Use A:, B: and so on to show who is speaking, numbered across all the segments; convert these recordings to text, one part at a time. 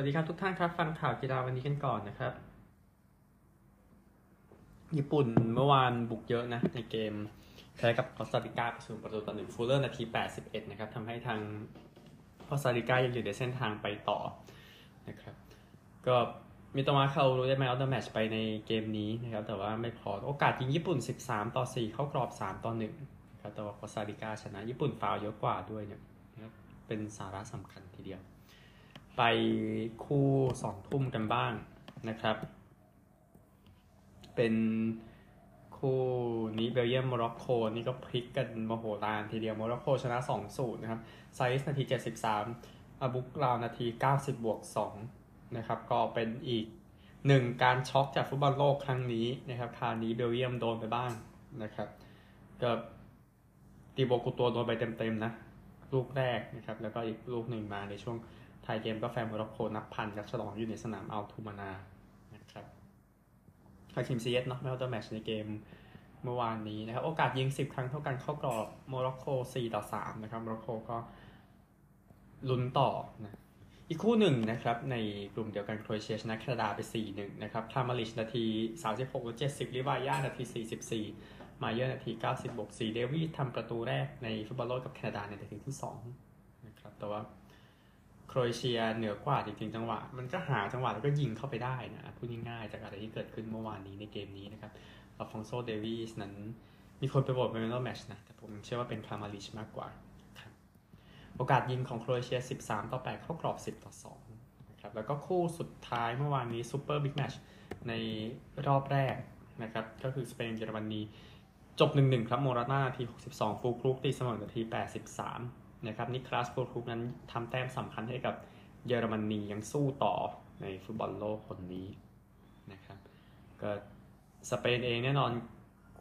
A: วัสดีครับทุกท่านครับ ฟังข่าวกีฬาวันนี้กันก่อนนะครับ ญี่ปุ่นเมื่อวานบุกเยอะนะ ในเกมแพ้กับคอสตาริกาปศูนย์ประตูต่อหนึ่งฟูลเลอร์นาที 81 นะครับทำให้ทางคอสตาริกายังอยู่ในเส้นทางไปต่อนะครับ ก็มีตมาเข้ารู้ได้ไหมเอาเดอะแมชไปในเกมนี้นะครับ แต่ว่าไม่พอโอกาสยิงญี่ปุ่น 13 ต่อ 4 เข้ากรอบ 3 ต่อ1นะครับแต่ว่าคอสตาริกาชนะญี่ปุ่นฟาวเยอะกว่าด้วยเนี่ยนะครับเป็นสาระสำคัญทีเดียว ไปคู่สองทุ่มกันบ้างนะครับ เป็นคู่นี้เบลเยียมโมร็อกโกนี่ก็พลิกกันมโหฬารทีเดียวโมร็อกโกชนะ2 0นะครับไซส์นาที 73อาบุคลาลนาที 90 บวก2นะครับก็เป็นอีกหนึ่งการช็อกจากฟุตบอลโลกครั้งนี้นะครับคราวนี้เบลเยียมโดนไปบ้างนะครับก็ตีโบกูร์ตัวส์โดนไปเต็มๆนะ ลูกแรกนะครับ แล้วก็อีกลูกหนึ่งมาในช่วง ท้ายเกมก็แฟนโมร็อกโกนับพันครับฉลองอยู่ในสนามอัลทูมามานะครับฮาคิมซิเยคเนาะ man of the match ในเกมเมื่อวานนี้นะครับ โอกาสยิง 10 ครั้งเท่ากันเข้ากรอบโมร็อกโก4ต่อ3นะครับโมร็อกโกก็ลุ้นต่อนะอีกคู่หนึ่งนะครับ ในกลุ่มเดียวกันโครเอเชียชนะแคนาดาไป 4-1 นะครับครามาริชนาที 36 70 ลิวาย่านาที 44 มาเยอร์นาที 90บวก4เดวิสทำประตูแรกในฟุตบอลโลกกับแคนาดาในนาทีที่2นะครับแต่ว่า โครเอเชียเหนือกว่าจริงๆจังหวะ มันก็หาจังหวะแล้วก็ยิงเข้าไปได้นะพูดง่ายๆจากอะไรที่เกิดขึ้นเมื่อวานนี้ในเกมนี้นะครับอัลฟองโซเดวิสนั้นมีคนไปบอกเป็น man of the match นะ แต่ผมเชื่อว่าเป็นครามาริชมากกว่าครับโอกาสยิงของโครเอเชีย 13 ต่อ 8 เข้ากรอบ 10 ต่อ2นะครับแล้วก็คู่สุดท้ายเมื่อวานนี้ super big match ในรอบแรกนะครับก็คือสเปนเยอรมนีจบ 1-1 ครับโมราต้านาที 62 ฟูลครุกตีเสมอนาที 83 นะครับนิคลาสฟูลครุกนั้นทำแต้มสำคัญให้กับเยอรมนียังสู้ต่อในฟุตบอลโลกคนนี้นะครับก็สเปนเองแน่นอน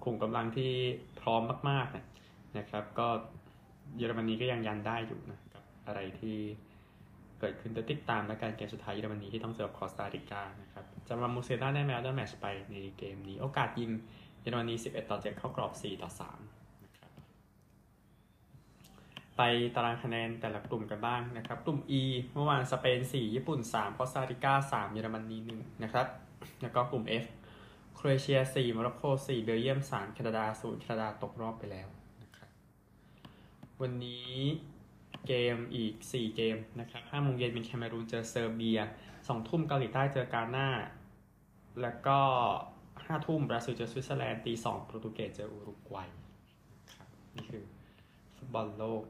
A: ขุมกำลังที่พร้อมมากๆนะครับ ก็เยอรมนีก็ยังยันได้อยู่นะกับอะไรที่เกิดขึ้นแต่ติดตามและการเกมสุดท้ายเยอรมนีที่ต้องเจอคอสตาริกานะครับจามาลมูเซียล่าได้ man of the match ไปในเกมนี้ โอกาสยิงเยอรมนี 11 ต่อ 7 เข้ากรอบ 4 ต่อ 3 ไปตารางคะแนนแต่ละกลุ่มกันบ้างนะครับ กลุ่ม E เมื่อวานสเปน 4 ญี่ปุ่น 3 คอสตาริกา 3 เยอรมนี1นะครับ แล้วก็กลุ่ม F โครเอเชีย 4 โมร็อกโก 4 เบลเยียม 3 แคนาดา 0 แคนาดาตกรอบไปแล้วนะครับวันนี้เกมอีก 4 เกมนะครับ5โมงเย็นเป็นแคเมอรูนเจอเซอร์เบีย 2 ทุ่มเกาหลีใต้เจอกาหน้า แล้วก็ 5 ทุ่มบราซิลเจอสวิตเซอร์แลนด์ตี2โปรตุเกสเจออุรุกวัยครับนี่คือฟุตบอลโลก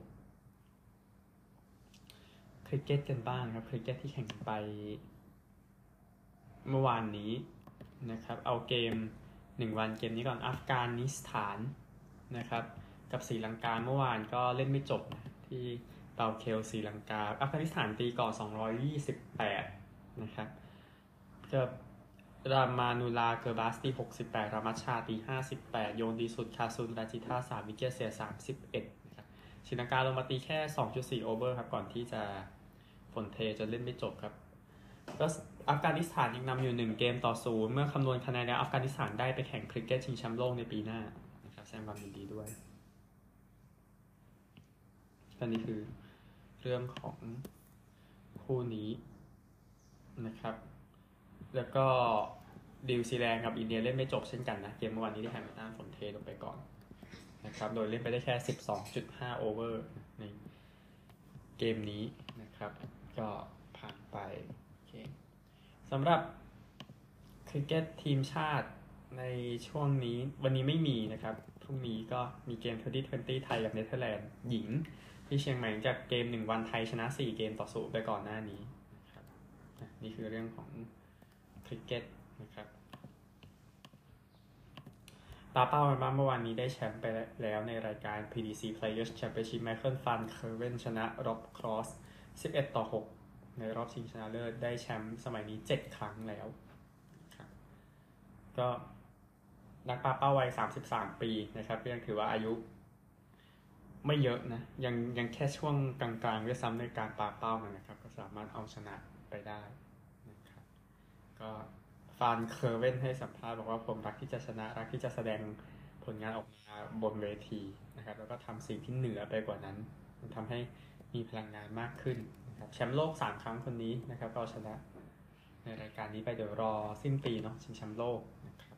A: คริกเก็ตกันบ้างครับ คริกเก็ตที่แข่งไปเมื่อวานนี้นะครับ เอาเกม1วันเกมนี้ก่อนอัฟกานิสถานนะครับ กับศรีลังกาเมื่อวานก็เล่นไม่จบนะที่พัลเลเกเลศรีลังกา อัฟกานิสถานตีก่อน228 นะครับก็ราห์มานุลลาห์กูร์บาซตี 68 ราห์มัตชาห์ตี 58 โยนดีสุดคาซุนราจิท่า3 wicket เสีย 31นะครับศรีลังกาลงมาตีแค่ 2.4 over ครับ ก่อนที่จะ ฝนเทจนเล่นไม่จบครับก็อัฟกานิสถานยังนำอยู่ 1 เกมต่อศูนย์เมื่อคำนวณคะแนนแล้วอัฟกานิสถานได้ไปแข่งคริกเก็ตชิงแชมป์โลกในปีหน้านะครับแสดงความยินดีด้วยก็นี่คือเรื่องของคู่นี้นะครับ แล้วก็นิวซีแลนด์กับอินเดียเล่นไม่จบเช่นกันนะ เกมเมื่อวานนี้ที่แฮมเบอร์ตันฝนเทลงไปก่อนนะครับ โดยเล่นไปได้แค่ 12.5 over ในเกมนี้นะครับ ก็ผ่านไปโอเคสำหรับคริกเก็ตทีมชาติในช่วงนี้วันนี้ไม่มีนะครับ พรุ่งนี้ก็มีเกม 2020 ไทยกับเนเธอร์แลนด์หญิง ที่เชียงใหม่จากเกม 1 วันไทยชนะ 4 เกมต่อศูนย์ไปก่อนหน้านี้นะครับนี่คือเรื่องของคริกเก็ตนะครับปาเป้ากันบ้างเมื่อวานนี้ได้แชมป์ไปแล้วในรายการ PDC Players Championship ไมเคิลฟานเกอร์เวนชนะร็อบครอส 11 ต่อ 6 ในรอบชิงชนะเลิศได้แชมป์สมัยนี้ 7 ครั้งแล้วครับก็นักปาเป้าวัย 33 ปีนะครับยังถือว่าอายุไม่เยอะนะ ยังยังแค่ช่วงกลางๆด้วยซ้ำในการปาเป้านะครับ ก็สามารถเอาชนะไปได้นะครับก็ฟานเกอร์เวนให้สัมภาษณ์บอกว่าผมรักที่จะชนะ รักที่จะแสดงผลงานออกมาบนเวทีนะครับ แล้วก็ทำสิ่งที่เหนือไปกว่านั้น มันทำให้ มีพลังงานมากขึ้นนะครับแชมป์โลก 3 ครั้งคนนี้นะครับก็ชนะในรายการนี้ไปเดี๋ยวรอสิ้นปีเนาะชิงแชมป์โลกนะครับ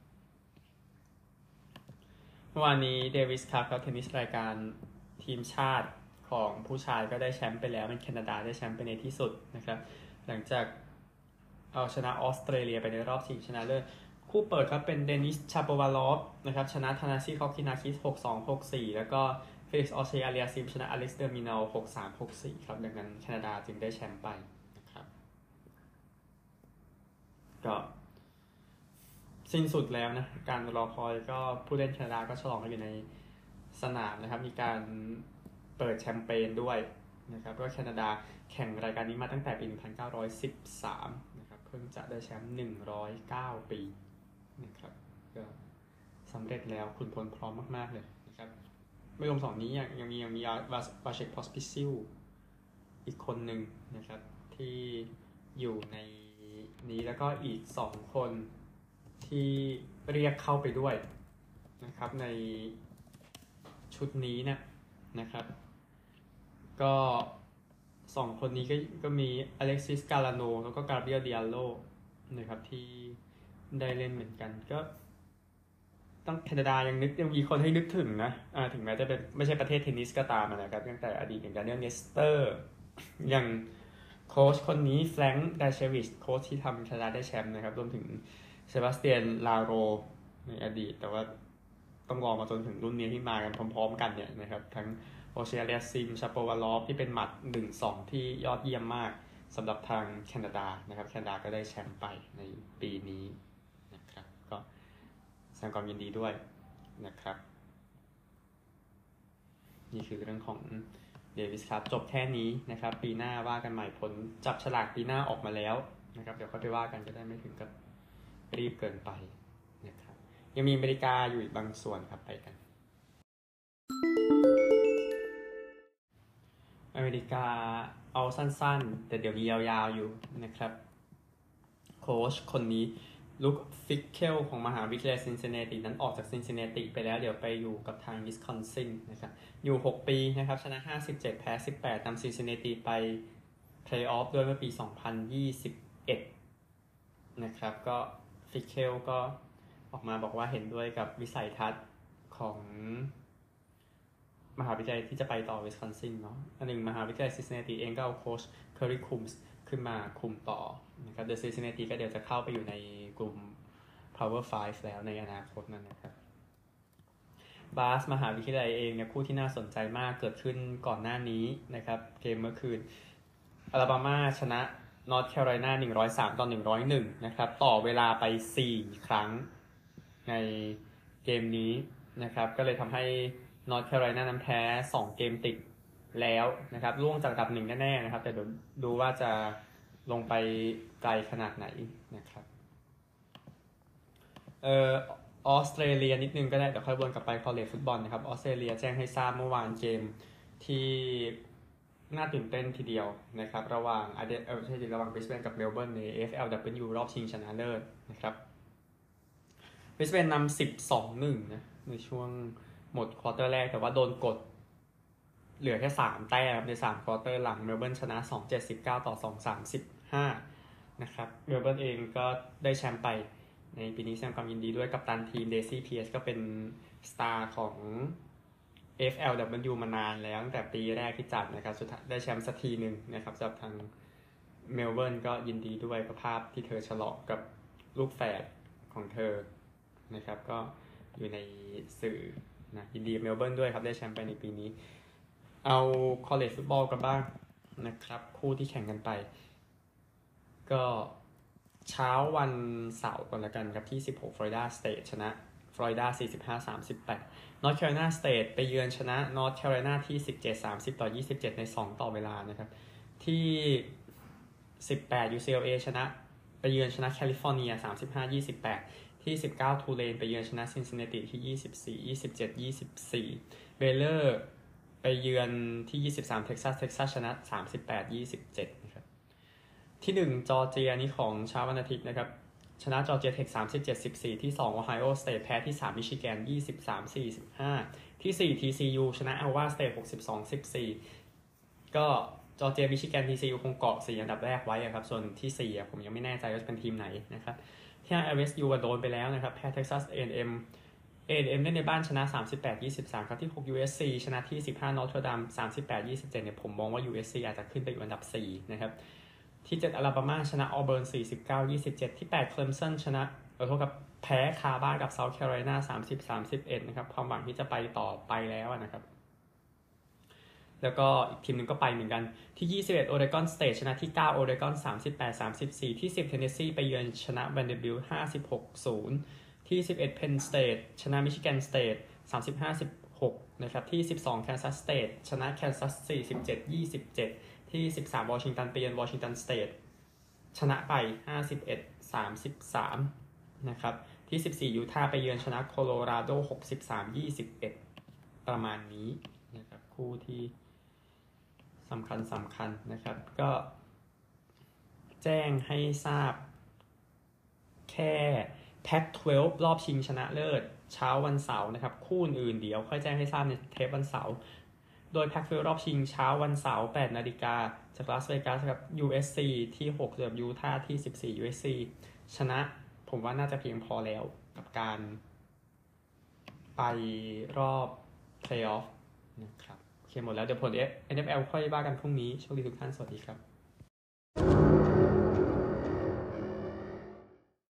A: เมื่อวานนี้เดวิสคัพก็เทนนิสรายการทีมชาติของผู้ชายก็ได้แชมป์ไปแล้วเป็นแคนาดาได้แชมป์ไปในที่สุดนะครับ หลังจากเอาชนะออสเตรเลียไปในรอบชิงชนะเลิศคู่เปิดครับเป็นเดนิสชาโปวาลอฟนะครับชนะธานาซีค็อกคินาคิส 6-2 6-4 แล้วก็ เฟลิกซ์โอเชร์อาลียาซิมชนะอเล็กซ์เดอมินอร์6-3 6-4 ครับ ดังนั้นแคนาดาจึงได้แชมป์ไปนะครับ ก็สิ้นสุดแล้วนะ การรอคอยก็ผู้เล่นแคนาดาก็ฉลองกันอยู่ในสนามนะครับ มีการเปิดแชมเปญด้วยนะครับก็แคนาดาแข่งรายการนี้มาตั้งแต่ปี 1913 นะครับ เพิ่งจะได้แชมป์ 109 ปีนะครับก็สำเร็จแล้วคุณพลพร้อมมาก ๆ เลย ไม่รวมสองนี้ยังยังมียังมีวาบาเชกพอสพิซิลอีกคนหนึ่งนะครับที่อยู่ในนี้แล้วก็อีกสองคนที่เรียกเข้าไปด้วยนะครับในชุดนี้เนะนะครับ ก็สองคนนี้ก็ก็มีอเล็กซิสกาลาโนแล้วก็กาเบรียลดิอาโลนะครับที่ได้เล่นเหมือนกัน ก็ ต้องแคนาดายังนึกยังมีคนให้นึกถึงนะอ่าถึงแม้จะเป็นไม่ใช่ประเทศเทนนิสก็ตามนะครับตั้งแต่อดีตอย่างแดเนียลเนสเตอร์อย่างโค้ชคนนี้แฟรงค์ดานเซวิชโค้ชที่ทำแคนาดาได้แชมป์นะครับรวมถึงเซบาสเตียนลาโรในอดีต แต่ว่าต้องรอมาจนถึงรุ่นนี้ที่มากันพร้อมๆกันเนี่ยนะครับ ทั้งโอเชียเลียซิมชาโปวาลอฟที่เป็นหมัด 1-2 ที่ยอดเยี่ยมมากสำหรับทางแคนาดานะครับแคนาดาก็ได้แชมป์ไปในปีนี้ แสดงความยินดีด้วยนะครับ นี่คือเรื่องของเดวิสครับจบแค่นี้นะครับ ปีหน้าว่ากันใหม่ผลจับฉลากปีหน้าออกมาแล้วนะครับ เดี๋ยวค่อยไปว่ากันจะได้ไม่ถึงกับรีบเกินไปนะครับ ยังมีอเมริกาอยู่อีกบางส่วนครับไปกัน อเมริกาเอาสั้นๆ แต่เดี๋ยวมียาวๆอยู่นะครับ โค้ชคนนี้ ลุคฟิกเคลของมหาวิทยาลัยซินซินเนตินั้นออกจากซินซินเนติไปแล้วเดี๋ยวไปอยู่กับทางวิสคอนซินนะครับอยู่ 6 ปีนะครับ ชนะ 57 แพ้ 18นำซินซินเนติไปเพลย์ออฟด้วยเมื่อปี 2021 นะครับ ก็ฟิกเคลก็ออกมาบอกว่าเห็นด้วยกับวิสัยทัศน์ของมหาวิทยาลัยที่จะไปต่อวิสคอนซินเนาะอันหนึ่งมหาวิทยาลัยซินซินเนติเองก็เอาโค้ชเคอร์รี คูมส์ขึ้นมาคุมต่อนะครับเดอะซินซินเนติก็เดี๋ยวจะเข้าไปอยู่ใน กลุ่ม Power 5แล้วในอนาคตนั่นนะครับบาสมหาวิทยาลัยเองเนี่ยคู่ที่น่าสนใจมากเกิดขึ้นก่อนหน้านี้นะครับ เกมเมื่อคืนอลาบามาชนะนอร์ทแคโรไลนา103 ต่อ 101 นะครับ ต่อเวลาไป 4 ครั้งในเกมนี้นะครับ ก็เลยทำให้นอร์ทแคโรไลนานั้นแพ้ 2 เกมติดแล้วนะครับร่วงจากอันดับหนึ่งแน่ๆนะครับ แต่ดูดูว่าจะลงไปไกลขนาดไหนนะครับ เอ่อออสเตรเลียนิดนึงก็ได้แต่ค่อยวนกลับไป college football นะครับออสเตรเลียแจ้งให้ทราบเมื่อวานเกมที่น่าตื่นเต้นทีเดียวนะครับ ระหว่างอเดเออใช่ระหว่างบริสเบนกับเมลเบิร์นใน AFLW รอบชิงชนะเลิศนะครับบริสเบนนำสิบสองหนึ่งนะในช่วงหมดควอเตอร์แรก แต่ว่าโดนกดเหลือแค่สามแต้มในสามควอเตอร์หลังเมลเบิร์นชนะสองเจ็ดสิบเก้าต่อสองสามสิบห้านะครับเมลเบิร์นเองก็ได้แชมป์ไป ในปีนี้แสดงความยินดีด้วยกัปตันทีมเดซี่ เพียร์ซก็เป็นสตาร์ของ AFLW มานานแล้วตั้งแต่ปีแรกที่จัดนะครับสุดท้ายได้แชมป์สักทีหนึ่งนะครับสำหรับทางเมลเบิร์นก็ยินดีด้วยกับภาพที่เธอฉลองกับลูกแฝดของเธอนะครับ ก็อยู่ในสื่อนะยินดีเมลเบิร์นด้วยครับ ได้แชมป์ไปในปีนี้ เอาคอลเลจฟุตบอลกันบ้างนะครับ คู่ที่แข่งกันไป ก็ เช้าวันเสาร์ก่อนละกันครับที่ 16 Florida State ชนะ Florida 45-38 North Carolina State ไปเยือนชนะ North Carolina ที่ 17-30 ต่อ 27 ใน 2 ต่อเวลานะครับ ที่ 18 UCLA ชนะ ไปเยือนชนะแคลิฟอร์เนีย 35-28 ที่ 19 ทูเลนไปเยือนชนะ Cincinnati ที่ 24 27 24 เบเลอร์ ไปเยือนที่ 23 เท็กซัส เท็กซัสชนะ 38 27 ที่ 1 จอร์เจียนี่ของเช้าวันอาทิตย์นะครับ ชนะจอร์เจียเทค37 14ที่2โอไฮโอสเตทแพ้ที่3มิชิแกน23 45ที่4 TCU ชนะไอโอวาสเตท62 14ก็จอร์เจียมิชิแกน TCU คงเกาะสี่อันดับแรกไว้ครับ ส่วนที่สี่ผมยังไม่แน่ใจว่าจะเป็นทีมไหนนะครับที่ LSU อะโดนไปแล้วนะครับ แพ้ Texas A&M A&M เล่นในบ้านชนะ 38-23 ครับที่6 USC ชนะที่ 15 Notre Dame 38-27เนี่ยผมมองว่า USC อาจจะขึ้นไปอยู่อันดับ 4 นะครับ ที่ 7 อลาบามาชนะออเบิร์น 49-27 ที่ 8 เคลมเซนชนะขอโทษกับแพ้คาบ้านกับเซาท์แคโรไลนา30-31 นะครับ ความหวังที่จะไปต่อไปแล้วนะครับ แล้วก็อีกทีมหนึ่งก็ไปเหมือนกัน ที่ 21 โอเรกอนสเตทชนะที่ 9 โอเรกอน 38-34 ที่ 10 เทนเนสซีไปเยือนชนะแวนเดอร์บิลต์56-0 ที่ 11 เพนสเตทชนะมิชิแกนสเตท35-16 นะครับ ที่ 12 แคนซัสสเตทชนะแคนซัสซี่47-27 ที่ 13 Washington ไปเยือน Washington State ชนะไป 51-33 นะครับ ที่ 14 Utah ไปเยือนชนะ Colorado 63-21 ประมาณนี้นะครับ คู่ที่สำคัญสำคัญนะครับ ก็แจ้งให้ทราบแค่ Pac-12 รอบชิงชนะเลิศ เช้าวันเสาร์นะครับ คู่อื่นเดี๋ยวค่อยแจ้งให้ทราบในเทปวันเสาร์ โดย Pac-12รอบชิงเช้าวันเสาร์8นาฬิกาจากลาสเวกัสกับ USC ที่6เจอกับยูทาที่ 14 USC ชนะผมว่าน่าจะเพียงพอแล้วกับการไปรอบ Playoff นะครับ โอเคหมดแล้ว เดี๋ยวผล NFL ค่อยว่ากันพรุ่งนี้ โชคดีทุกท่าน สวัสดีครับ